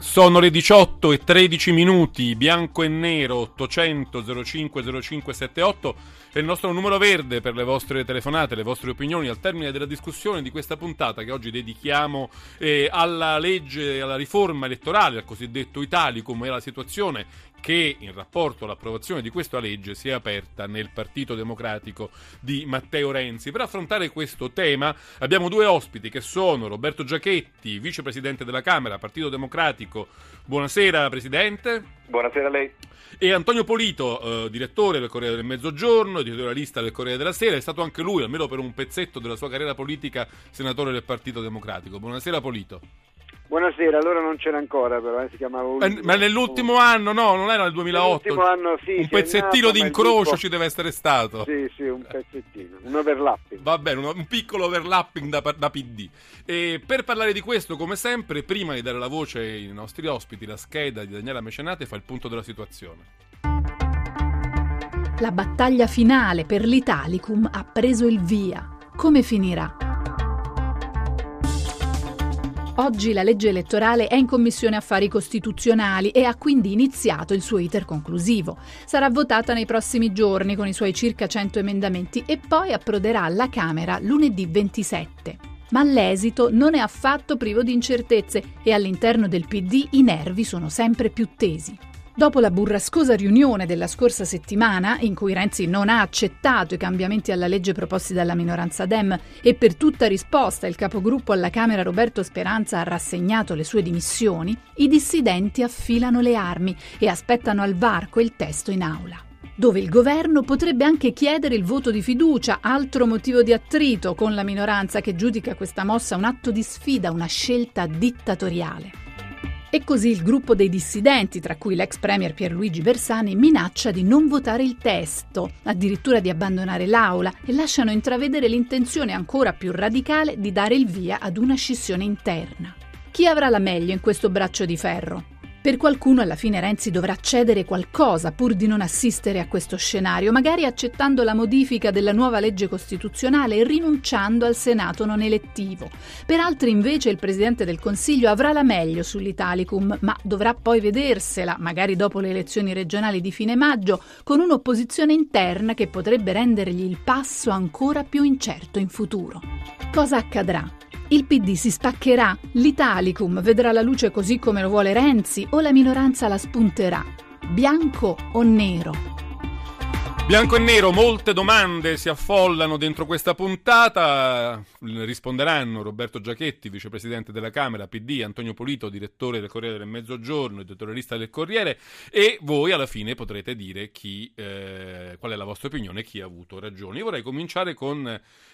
Sono le 18 e 13 minuti, bianco e nero 800 05 05 78 è il nostro numero verde per le vostre telefonate, le vostre opinioni al termine della discussione di questa puntata che oggi dedichiamo eh, alla legge, alla riforma elettorale, al cosiddetto Italicum e alla situazione che in rapporto all'approvazione di questa legge si è aperta nel Partito Democratico di Matteo Renzi. Per affrontare questo tema abbiamo due ospiti che sono Roberto Giachetti, vicepresidente della Camera, Partito Democratico. Buonasera Presidente. Buonasera a lei. E Antonio Polito, eh, direttore del Corriere del Mezzogiorno, editorialista del Corriere della Sera, è stato anche lui, almeno per un pezzetto della sua carriera politica, senatore del Partito Democratico. Buonasera Polito. Buonasera, allora non c'era ancora però, eh, si chiamava... Eh, ma nell'ultimo anno, no, non era nel 2008. Nell'ultimo anno sì. Un pezzettino di incrocio ci deve essere stato. Sì, sì, un pezzettino, un overlapping. Va bene, un, un piccolo overlapping da, da PD. E per parlare di questo, come sempre, prima di dare la voce ai nostri ospiti, la scheda di Daniela Mecenate fa il punto della situazione. La battaglia finale per l'Italicum ha preso il via. Come finirà? Oggi la legge elettorale è in Commissione Affari Costituzionali e ha quindi iniziato il suo iter conclusivo. Sarà votata nei prossimi giorni con i suoi circa 100 emendamenti e poi approderà alla Camera lunedì 27. Ma l'esito non è affatto privo di incertezze e all'interno del PD i nervi sono sempre più tesi. Dopo la burrascosa riunione della scorsa settimana, in cui Renzi non ha accettato i cambiamenti alla legge proposti dalla minoranza Dem e per tutta risposta il capogruppo alla Camera Roberto Speranza ha rassegnato le sue dimissioni, i dissidenti affilano le armi e aspettano al varco il testo in aula dove il governo potrebbe anche chiedere il voto di fiducia, altro motivo di attrito con la minoranza che giudica questa mossa un atto di sfida, una scelta dittatoriale. E così il gruppo dei dissidenti, tra cui l'ex premier Pierluigi Bersani, minaccia di non votare il testo, addirittura di abbandonare l'aula e lasciano intravedere l'intenzione ancora più radicale di dare il via ad una scissione interna. Chi avrà la meglio in questo braccio di ferro? Per qualcuno alla fine Renzi dovrà cedere qualcosa pur di non assistere a questo scenario, magari accettando la modifica della nuova legge costituzionale e rinunciando al Senato non elettivo. Per altri invece il Presidente del Consiglio avrà la meglio sull'Italicum, ma dovrà poi vedersela, magari dopo le elezioni regionali di fine maggio, con un'opposizione interna che potrebbe rendergli il passo ancora più incerto in futuro. Cosa accadrà? Il PD si spaccherà, l'Italicum vedrà la luce così come lo vuole Renzi o la minoranza la spunterà. Bianco o nero? Bianco e nero, molte domande si affollano dentro questa puntata. Risponderanno Roberto Giachetti, vicepresidente della Camera, PD, Antonio Polito, direttore del Corriere del Mezzogiorno, editorialista del Corriere, e voi alla fine potrete dire chi, eh, qual è la vostra opinione e chi ha avuto ragione. Io vorrei cominciare con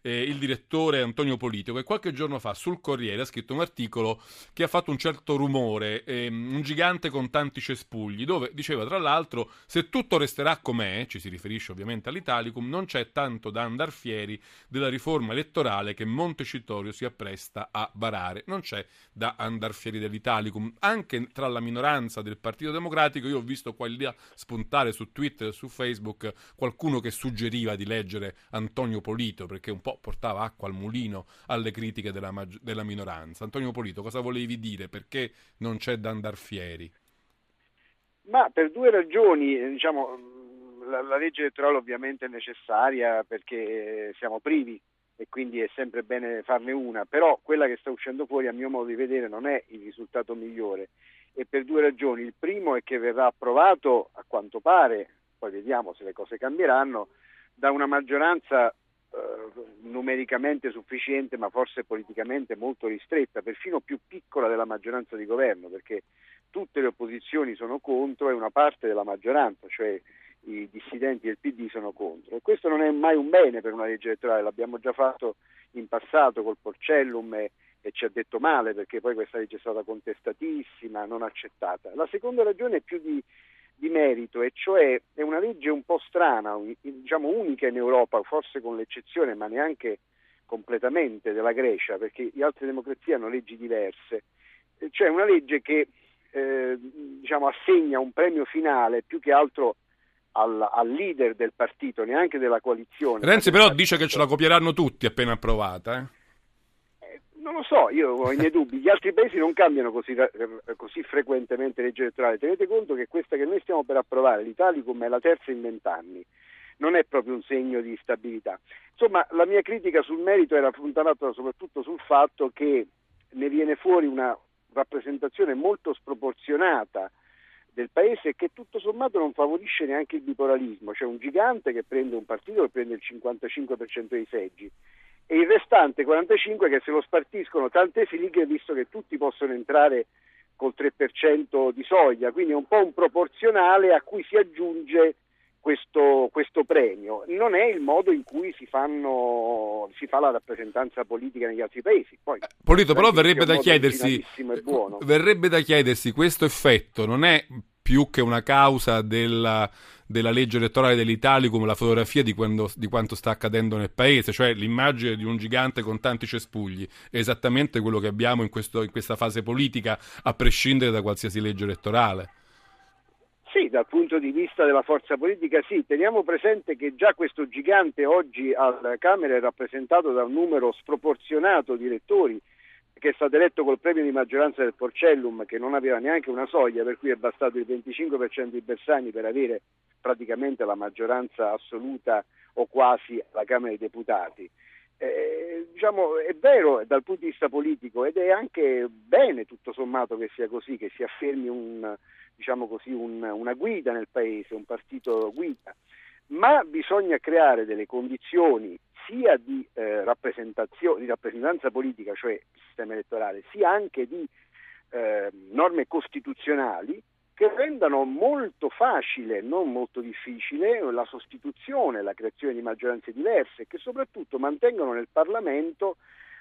eh, il direttore Antonio Polito, che qualche giorno fa sul Corriere ha scritto un articolo che ha fatto un certo rumore, ehm, un gigante con tanti cespugli, dove diceva tra l'altro se tutto resterà com'è, ci si riferisce ovviamente all'Italicum, non c'è tanto da andar fieri della riforma elettorale che Montecitorio si appresta a varare, non c'è da andar fieri dell'Italicum, anche tra la minoranza del Partito Democratico, io ho visto qua e lì spuntare su Twitter e su Facebook qualcuno che suggeriva di leggere Antonio Polito, perché un po' po' portava acqua al mulino alle critiche della, maggi- della minoranza. Antonio Polito, cosa volevi dire? Perché non c'è da andar fieri? Ma per due ragioni, eh, diciamo, la, la, legge elettorale ovviamente è necessaria perché siamo privi e quindi è sempre bene farne una, però quella che sta uscendo fuori a mio modo di vedere non è il risultato migliore e per due ragioni. Il primo è che verrà approvato a quanto pare, poi vediamo se le cose cambieranno, da una maggioranza eh, numericamente sufficiente ma forse politicamente molto ristretta, perfino più piccola della maggioranza di governo, perché tutte le opposizioni sono contro e una parte della maggioranza, cioè i dissidenti del PD sono contro. E questo non è mai un bene per una legge elettorale, l'abbiamo già fatto in passato col Porcellum e, e ci ha detto male perché poi questa legge è stata contestatissima, non accettata. La seconda ragione è più di, di merito e cioè è una legge un po' strana, diciamo unica in Europa, forse con l'eccezione ma neanche completamente della Grecia perché le altre democrazie hanno leggi diverse, cioè una legge che eh, diciamo, assegna un premio finale più che altro al, al, leader del partito, neanche della coalizione. Renzi però dice che ce la copieranno tutti appena approvata. Eh? eh? non lo so, io ho i miei dubbi. Gli altri paesi non cambiano così, eh, così frequentemente legge elettorale. Tenete conto che questa che noi stiamo per approvare, l'Italicum, è la terza in vent'anni. Non è proprio un segno di stabilità. Insomma, la mia critica sul merito era puntata soprattutto sul fatto che ne viene fuori una rappresentazione molto sproporzionata del paese che tutto sommato non favorisce neanche il bipolarismo, c'è un gigante che prende un partito che prende il 55% dei seggi e il restante 45% che se lo spartiscono tante sigle visto che tutti possono entrare col 3% di soglia, quindi è un po' un proporzionale a cui si aggiunge questo, questo, premio. Non è il modo in cui si, fanno, si, fa la rappresentanza politica negli altri paesi. Poi, Polito, però verrebbe da, chiedersi, verrebbe da chiedersi, questo effetto non è più che una causa della, della legge elettorale dell'Italicum, la fotografia di, quando, di, quanto sta accadendo nel paese, cioè l'immagine di un gigante con tanti cespugli, è esattamente quello che abbiamo in, questo, in questa fase politica, a prescindere da qualsiasi legge elettorale. Sì, dal punto di vista della forza politica sì, teniamo presente che già questo gigante oggi alla Camera è rappresentato da un numero sproporzionato di elettori che è stato eletto col premio di maggioranza del Porcellum che non aveva neanche una soglia per cui è bastato il 25% di Bersani per avere praticamente la maggioranza assoluta o quasi alla Camera dei Deputati. Eh, diciamo, è vero dal punto di vista politico ed è anche bene tutto sommato che sia così, che si affermi un, diciamo così, un, una guida nel paese, un partito guida, ma bisogna creare delle condizioni sia di, eh, di rappresentanza politica, cioè sistema elettorale, sia anche di eh, norme costituzionali che rendano molto facile, non molto difficile, la sostituzione, la creazione di maggioranze diverse e che soprattutto mantengano nel Parlamento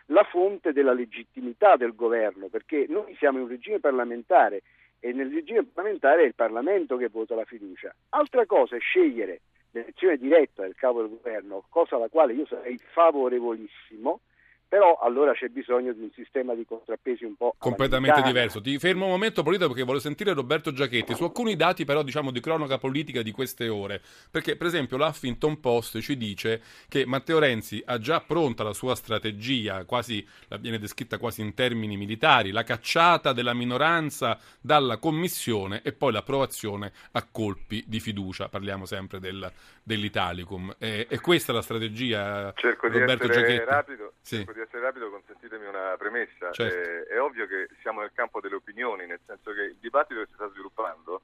la fonte della legittimità del governo, perché noi siamo in un regime parlamentare e nel regime parlamentare è il Parlamento che vota la fiducia. Altra cosa è scegliere l'elezione diretta del capo del governo, cosa alla quale io sarei favorevolissimo, però allora c'è bisogno di un sistema di contrappesi un po' completamente diverso. Ti fermo un momento Polito perché voglio sentire Roberto Giachetti su alcuni dati però diciamo di cronaca politica di queste ore, perché per esempio l'Huffington Post ci dice che Matteo Renzi ha già pronta la sua strategia, quasi la viene descritta quasi in termini militari, la cacciata della minoranza dalla commissione e poi l'approvazione a colpi di fiducia, parliamo sempre del, dell'Italicum. E, e questa è la strategia Cerco Roberto di Giachetti. rapido. Sì di essere rapido, consentitemi una premessa. Certo. Eh, è ovvio che siamo nel campo delle opinioni, nel senso che il dibattito che si sta sviluppando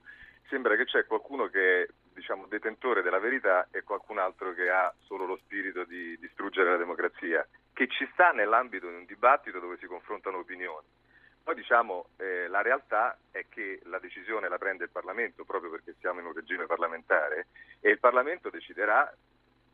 sembra che c'è qualcuno che è diciamo, detentore della verità e qualcun altro che ha solo lo spirito di distruggere la democrazia, che ci sta nell'ambito di un dibattito dove si confrontano opinioni. Poi diciamo eh, la realtà è che la decisione la prende il Parlamento proprio perché siamo in un regime parlamentare e il Parlamento deciderà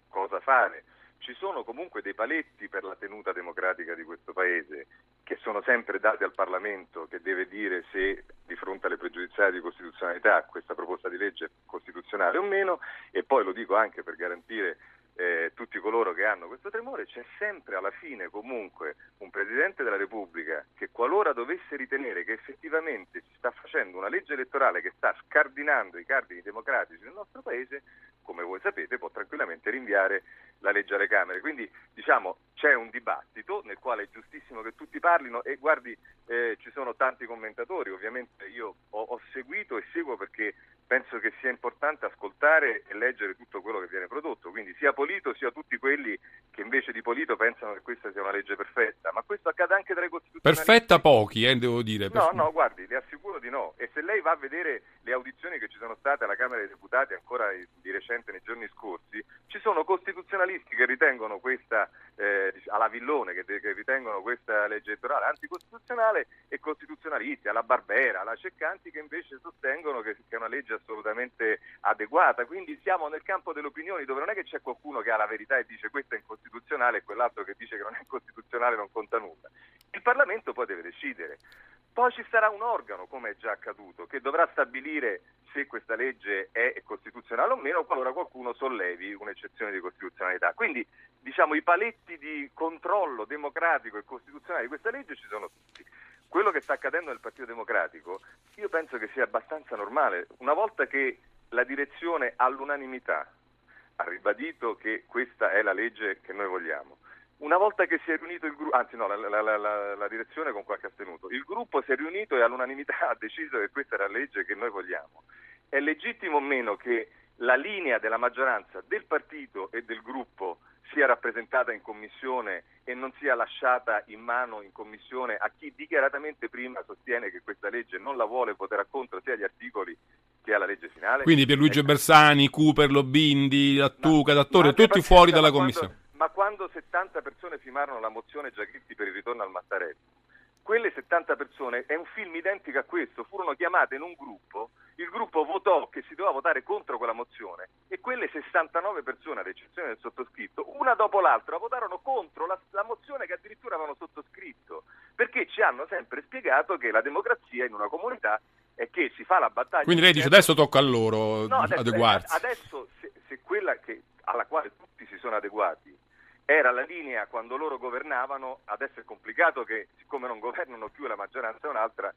cosa fare ci sono comunque dei paletti per la tenuta democratica di questo Paese che sono sempre dati al Parlamento che deve dire se di fronte alle pregiudiziali di costituzionalità questa proposta di legge è costituzionale o meno. E poi lo dico anche per garantire eh, tutti coloro che hanno questo tremore, c'è sempre alla fine comunque un Presidente della Repubblica che qualora dovesse ritenere che effettivamente si sta facendo una legge elettorale che sta scardinando i cardini democratici del nostro Paese, come voi sapete, può tranquillamente rinviare la legge alle Camere. Quindi diciamo c'è un dibattito nel quale è giustissimo che tutti parlino e guardi eh, ci sono tanti commentatori, ovviamente io ho, ho seguito e seguo perché penso che sia importante ascoltare e leggere tutto quello che viene prodotto, quindi sia Polito sia tutti quelli che invece di Polito pensano che questa sia una legge perfetta, ma questo accade anche tra i costituzionalisti. Perfetta pochi, eh, devo dire. No, no, guardi, le assicuro di no, e se lei va a vedere le audizioni che ci sono state alla Camera dei Deputati ancora di recente nei giorni scorsi, ci sono costituzionalisti che ritengono questa, eh, alla Villone, che, che ritengono questa legge elettorale anticostituzionale e costituzionalisti, alla Barbera, alla Ceccanti che invece sostengono che, che è una legge assolutamente adeguata, quindi siamo nel campo delle opinioni dove non è che c'è qualcuno che ha la verità e dice questo è incostituzionale e quell'altro che dice che non è incostituzionale non conta nulla. Il Parlamento poi deve decidere. Poi ci sarà un organo, come è già accaduto, che dovrà stabilire se questa legge è costituzionale o meno qualora qualcuno sollevi un'eccezione di costituzionalità. Quindi diciamo i paletti di controllo democratico e costituzionale di questa legge ci sono tutti. Quello che sta accadendo nel Partito Democratico io penso che sia abbastanza normale. Una volta che la direzione all'unanimità ha ribadito che questa è la legge che noi vogliamo, una volta che si è riunito il gruppo, anzi no, la, la, la, la, direzione con qualche astenuto, il gruppo si è riunito e all'unanimità ha deciso che questa era la legge che noi vogliamo. È legittimo o meno che la linea della maggioranza del partito e del gruppo sia rappresentata in commissione e non sia lasciata in mano in commissione a chi dichiaratamente prima sostiene che questa legge non la vuole votare contro sia gli articoli che alla legge finale. Quindi Pierluigi ecco. Bersani, Cooper, Lobindi, Lattuca, Dattore, tutti fuori dalla commissione. Quando, ma quando 70 persone firmarono la mozione Giachetti per il ritorno al Mattarello, quelle 70 persone, è un film identico a questo, furono chiamate in un gruppo, il gruppo votò che si doveva votare contro quella mozione e quelle 69 persone, ad eccezione del sottoscritto, una dopo l'altra votarono contro la, la mozione che addirittura avevano sottoscritto, perché ci hanno sempre spiegato che la democrazia in una comunità è che si fa la battaglia... Quindi lei dice adesso tocca a loro no, adesso, adeguarsi. Adesso se, se quella che, alla quale tutti si sono adeguati era la linea quando loro governavano, adesso è complicato che siccome non governano più la maggioranza è un'altra,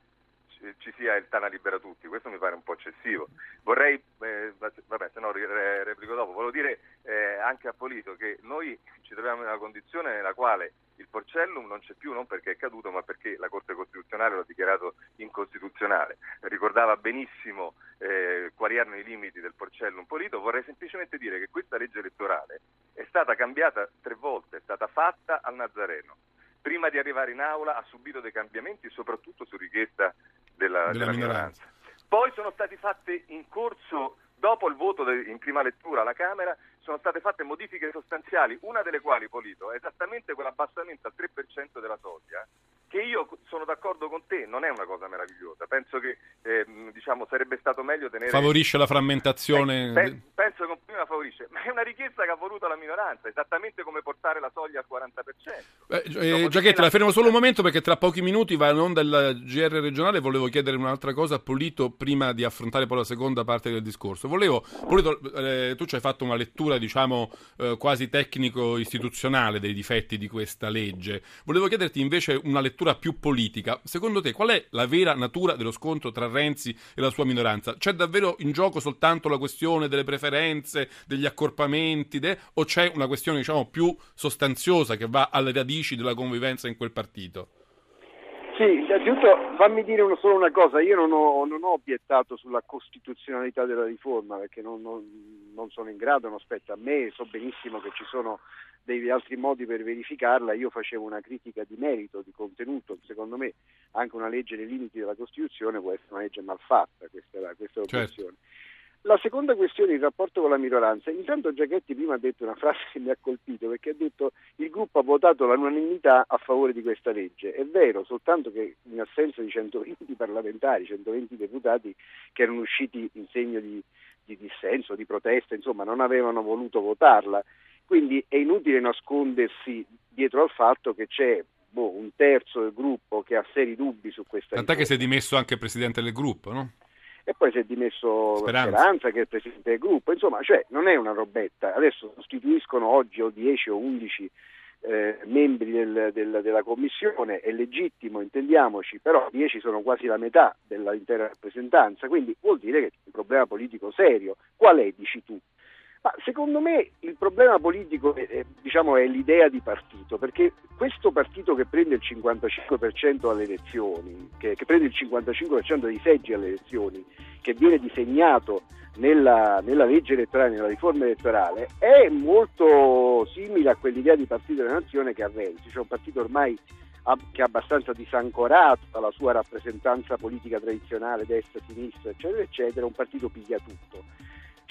ci sia il Tana libera tutti, questo mi pare un po' eccessivo. Vorrei, eh, vabbè se no replico dopo, volevo dire eh, anche a Polito che noi ci troviamo in una condizione nella quale il Porcellum non c'è più non perché è caduto ma perché la Corte Costituzionale l'ha dichiarato incostituzionale. Ricordava benissimo eh, quali erano i limiti del Porcellum Polito, vorrei semplicemente dire che questa legge elettorale è stata cambiata tre volte, è stata fatta al Nazareno. Prima di arrivare in aula ha subito dei cambiamenti soprattutto su richiesta della, della, della minoranza. minoranza. Poi sono state fatte in corso dopo il voto in prima lettura alla Camera sono state fatte modifiche sostanziali, una delle quali, Polito, è esattamente quell'abbassamento al 3% della soglia, che io sono d'accordo con te, non è una cosa meravigliosa. Penso che eh, diciamo, sarebbe stato meglio tenere. Favorisce la frammentazione. Eh, penso che prima favorisce, ma è una richiesta che ha voluto la minoranza, esattamente come portare la soglia al 40%. Eh, eh, Giachetti, la fermo solo un momento perché tra pochi minuti va in onda il GR regionale. Volevo chiedere un'altra cosa a Polito prima di affrontare poi la seconda parte del discorso. Volevo, Polito, eh, tu ci hai fatto una lettura, diciamo, eh, quasi tecnico-istituzionale dei difetti di questa legge. Volevo chiederti invece una lettura lettura più politica, secondo te qual è la vera natura dello scontro tra Renzi e la sua minoranza? C'è davvero in gioco soltanto la questione delle preferenze, degli accorpamenti, de... o c'è una questione diciamo più sostanziosa che va alle radici della convivenza in quel partito? Sì, innanzitutto fammi dire solo una cosa, io non ho, non ho, obiettato sulla costituzionalità della riforma perché non, non, non sono in grado, non spetta a me, so benissimo che ci sono degli altri modi per verificarla, io facevo una critica di merito, di contenuto, secondo me anche una legge nei limiti della Costituzione può essere una legge malfatta, questa questa è l'obiezione. Certo. La seconda questione, il rapporto con la minoranza. Intanto Giachetti prima ha detto una frase che mi ha colpito perché ha detto il gruppo ha votato l'unanimità a favore di questa legge. È vero, soltanto che in assenza di 120 parlamentari, 120 deputati che erano usciti in segno di, di dissenso, di protesta, insomma non avevano voluto votarla. Quindi è inutile nascondersi dietro al fatto che c'è boh, un terzo del gruppo che ha seri dubbi su questa. Tant'è che si è dimesso anche il presidente del gruppo, no? e poi si è dimesso Speranza. Speranza che è il presidente del gruppo, insomma, cioè, non è una robetta, adesso sostituiscono oggi o 10 o 11 eh, membri del, del, della commissione, è legittimo, intendiamoci, però 10 sono quasi la metà dell'intera rappresentanza, quindi vuol dire che c'è un problema politico serio. Qual è, dici tu? Ma secondo me il problema politico è, diciamo, è, l'idea di partito, perché questo partito che prende il 55% alle elezioni, che, che, prende il 55% dei seggi alle elezioni, che viene disegnato nella, nella, legge elettorale, nella riforma elettorale, è molto simile a quell'idea di partito della nazione che ha Renzi, cioè un partito ormai che è abbastanza disancorato dalla sua rappresentanza politica tradizionale, destra, sinistra, eccetera, eccetera, un partito piglia tutto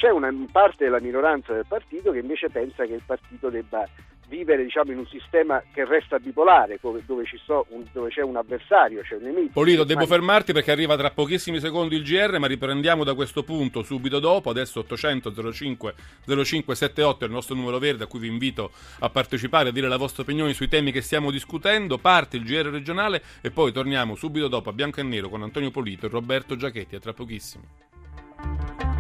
c'è una parte della minoranza del partito che invece pensa che il partito debba vivere diciamo, in un sistema che resta bipolare, dove, so, un, dove c'è un avversario, c'è un nemico. Polito, devo fermarti perché arriva tra pochissimi secondi il GR, ma riprendiamo da questo punto subito dopo. Adesso 800 05 0578 è il nostro numero verde a cui vi invito a partecipare, a dire la vostra opinione sui temi che stiamo discutendo. Parte il GR regionale e poi torniamo subito dopo a Bianco e Nero con Antonio Polito e Roberto Giachetti. A tra pochissimo.